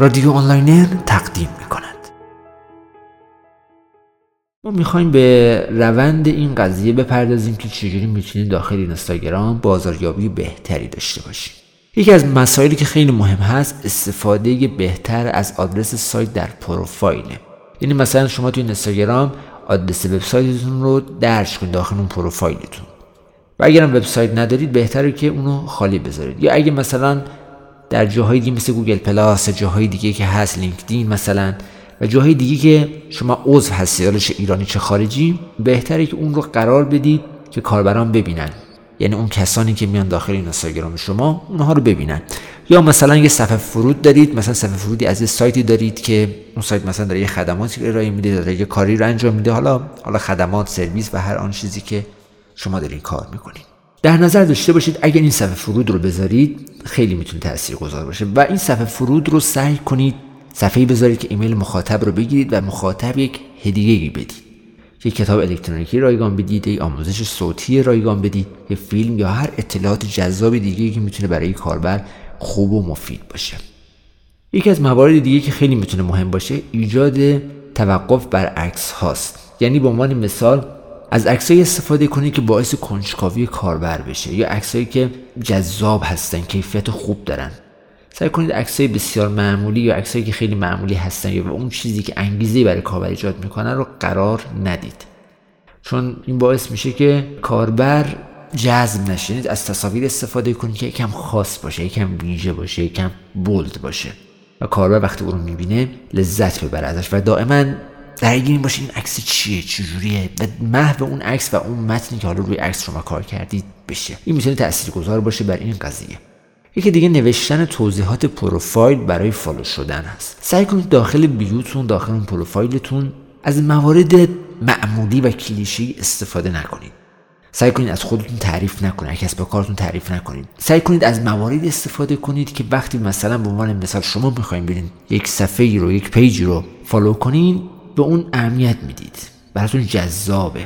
رادیو آنلاینر تقدیم می کند ما می‌خوایم به روند این قضیه بپردازیم که چجوری می‌تونیم داخل اینستاگرام بازاریابی بهتری داشته باشیم یکی از مسائلی که خیلی مهم هست استفاده بهتر از آدرس سایت در پروفایله. یعنی مثلا شما توی اینستاگرام آدرس وبسایتتون رو درج کنید داخل اون پروفایلتون. و اگر هم وبسایت ندارید بهتره که اونو خالی بذارید. یا اگه مثلا در جاهای دیگه مثل گوگل پلاس جاهای دیگه که هست لینکدین مثلا و جاهای دیگه که شما عضو هستید چه ایرانی چه خارجی بهتره که اون رو قرار بدید که کاربران ببینن. یعنی اون کسانی که میان داخل این اینستاگرام شما اونها رو ببینن. یا مثلا یه صفحه فرود دارید مثلا صفحه فرودی از یه سایتی دارید که اون سایت مثلا داره یه خدماتی ارائه میده داره یه کاری رو انجام میده. حالا حالا خدمات سرویس و هر آن چیزی که شما دارین کار می‌کنید در نظر داشته باشید اگر این صفحه فرود رو بذارید خیلی می‌تونه تاثیر گذار باشه. و این صفحه فرود رو سعی کنید صفحه بذارید که ایمیل مخاطب رو بگیرید و مخاطب یک هدیه بدید. یک کتاب الکترونیکی رایگان بدید یک آموزش صوتی رایگان بدید یک فیلم یا هر اطلاعات جذاب دیگه که می‌تونه برای کاربر خوب و مفید باشه. یکی از موارد دیگه که خیلی می‌تونه مهم باشه ایجاد توقف بر عکس هاست. یعنی به عنوان مثال از عکسایی استفاده کنید که باعث کنجکاوی کاربر بشه یا عکسایی که جذاب هستن کیفیت خوب دارن. سعی کنید عکسای بسیار معمولی یا عکسایی که خیلی معمولی هستن یا اون چیزی که انگیزه برای کاربر ایجاد می‌کنن رو قرار ندید. چون این باعث میشه که کاربر جذب نشینید از تصاویر استفاده کنید که یکم خاص باشه یکم ویژه باشه یکم بولد باشه. و کاربر وقتی اون رو می‌بینه لذت ببره ازش. و دائما درگیر باشه این عکس چیه؟ چجوریه؟ و محو اون عکس و اون متنی که حالا روی عکس شما کار کردید بشه. این می‌تونه تاثیرگذار باشه بر این قضیه. یکی دیگه نوشتن توضیحات پروفایل برای follow شدن هست. سعی کنید داخل bio تون داخل اون پروفایلتون از موارد معمولی و کلیشه‌ای استفاده نکنید. سعی کنید از خودتون تعریف نکنید. کسب کارتون تعریف نکنید. سعی کنید از موارد استفاده کنید که وقتی مثلا به عنوان مثال شما می‌خواین برین یک صفحه رو یک page ی رو follow کنین به اون اهمیت می‌دید. براتون جذابه.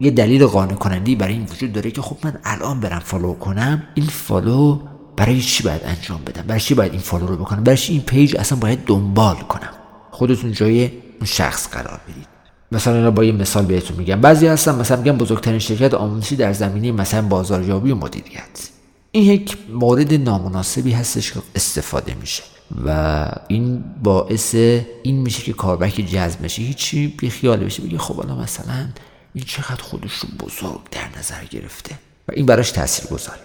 یه دلیل قانع کننده‌ای برای این وجود داره که خب من الان برم follow کنم. این follow برای چی باید انجام بدم؟ برای چی باید این follow رو بکنم؟ برای چی این page اصلا باید دنبال کنم؟ خودتون جای اون شخص قرار بدید. مثلا با یه مثال بهتون میگم. بعضی هستن مثلا میگم بزرگترین شرکت آموزشی در زمینه مثلا بازاریابی و مدیریت. این یک مورد نامناسبی هستش که استفاده میشه. و این باعث این میشه که کاربر که جذب میشه هیچی بی خیال بشه. بگه خب حالا مثلا این چقدر خودش رو بزرگ در نظر گرفته. و این براش تاثیر گذاره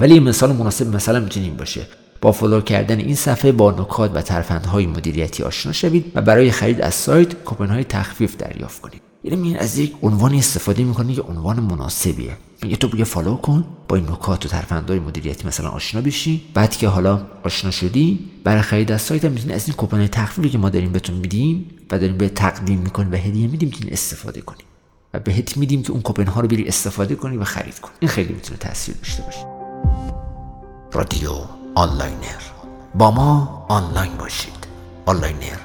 ولی این مثال مناسب مثلا می‌تونه این باشه. با فالو کردن این صفحه با نکات و ترفندهای مدیریتی آشنا شوید و برای خرید از سایت کوپن های تخفیف دریافت کنید. یعنی می از یک عنوانی استفاده می‌کنه که عنوان مناسبیه. میگه تو بیا فالو کن با این نکات و ترفندهای مدیریتی مثلا آشنا بشی. بعد که حالا آشنا شدی برای خرید از سایت هم می‌تونی از این کوپن تخفیفی که ما داریم بهتون میدیم و داریم به تقدیم می‌کنیم و هدیه میدیم که استفاده کنی. و بهت میدیم که اون کوپن ها رو بری استفاده کنی و خرید کنی. این خیلی می‌تونه تاثیر داشته باشه. رادیو آنلاینر. با ما آنلاین باشید. آنلاینر